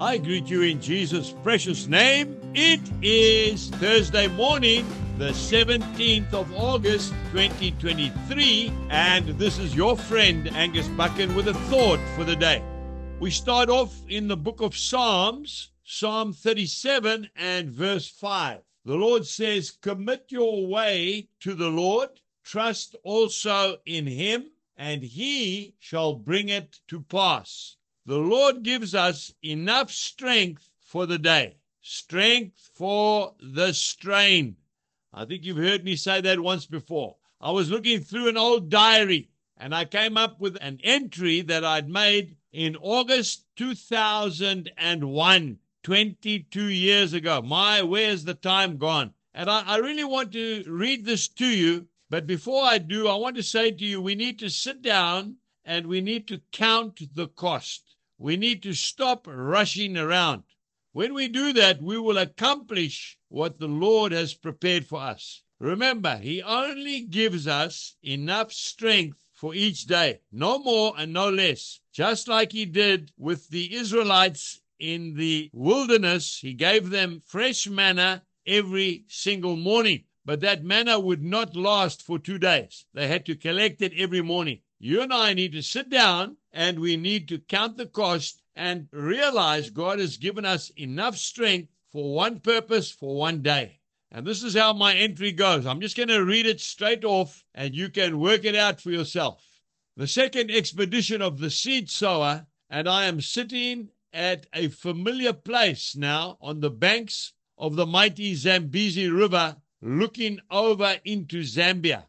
I greet you in Jesus' precious name. It is Thursday morning, the 17th of August, 2023, and this is your friend Angus Buchan with a thought for the day. We start off in the book of Psalms, Psalm 37 and verse 5. The Lord says, Commit your way to the Lord, trust also in him, and he shall bring it to pass. The Lord gives us enough strength for the day, strength for the strain. I think you've heard me say that once before. I was looking through an old diary and I came up with an entry that I'd made in August 2001, 22 years ago. My, where's the time gone? And I, I really want to read this to you. But before I do, I want to say to you we need to sit down and we need to count the cost. We need to stop rushing around. When we do that, we will accomplish what the Lord has prepared for us. Remember, He only gives us enough strength for each day, no more and no less. Just like He did with the Israelites in the wilderness, He gave them fresh manna every single morning. But that manna would not last for two days. They had to collect it every morning. You and I need to sit down and we need to count the cost and realize God has given us enough strength for one purpose for one day. And this is how my entry goes. I'm just going to read it straight off and you can work it out for yourself. The second expedition of the seed sower, and I am sitting at a familiar place now on the banks of the mighty Zambezi River, looking over into Zambia.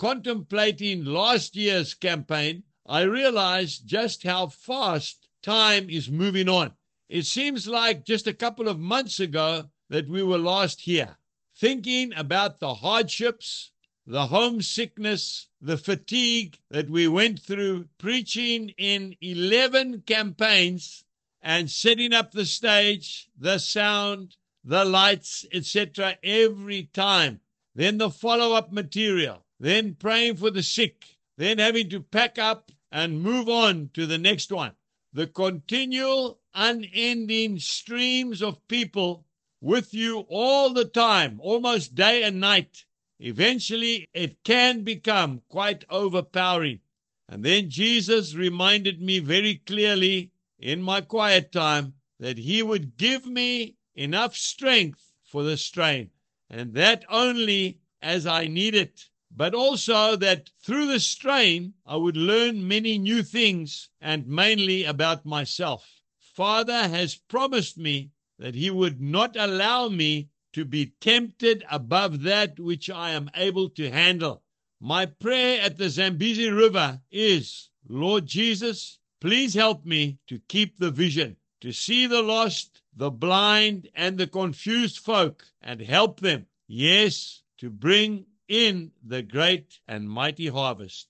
Contemplating last year's campaign, I realized just how fast time is moving on. It seems like just a couple of months ago that we were last here, thinking about the hardships, the homesickness, the fatigue that we went through preaching in 11 campaigns and setting up the stage, the sound, the lights, etc., every time. Then the follow up material, then praying for the sick, then having to pack up and move on to the next one. The continual, unending streams of people with you all the time, almost day and night. Eventually, it can become quite overpowering. And then Jesus reminded me very clearly in my quiet time that He would give me enough strength for the strain, and that only as I need it but also that through the strain, I would learn many new things and mainly about myself. Father has promised me that He would not allow me to be tempted above that which I am able to handle. My prayer at the Zambezi River is Lord Jesus, please help me to keep the vision, to see the lost, the blind, and the confused folk and help them. Yes, to bring in the great and mighty harvest.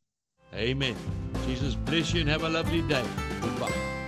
Amen. Jesus bless you and have a lovely day. Goodbye.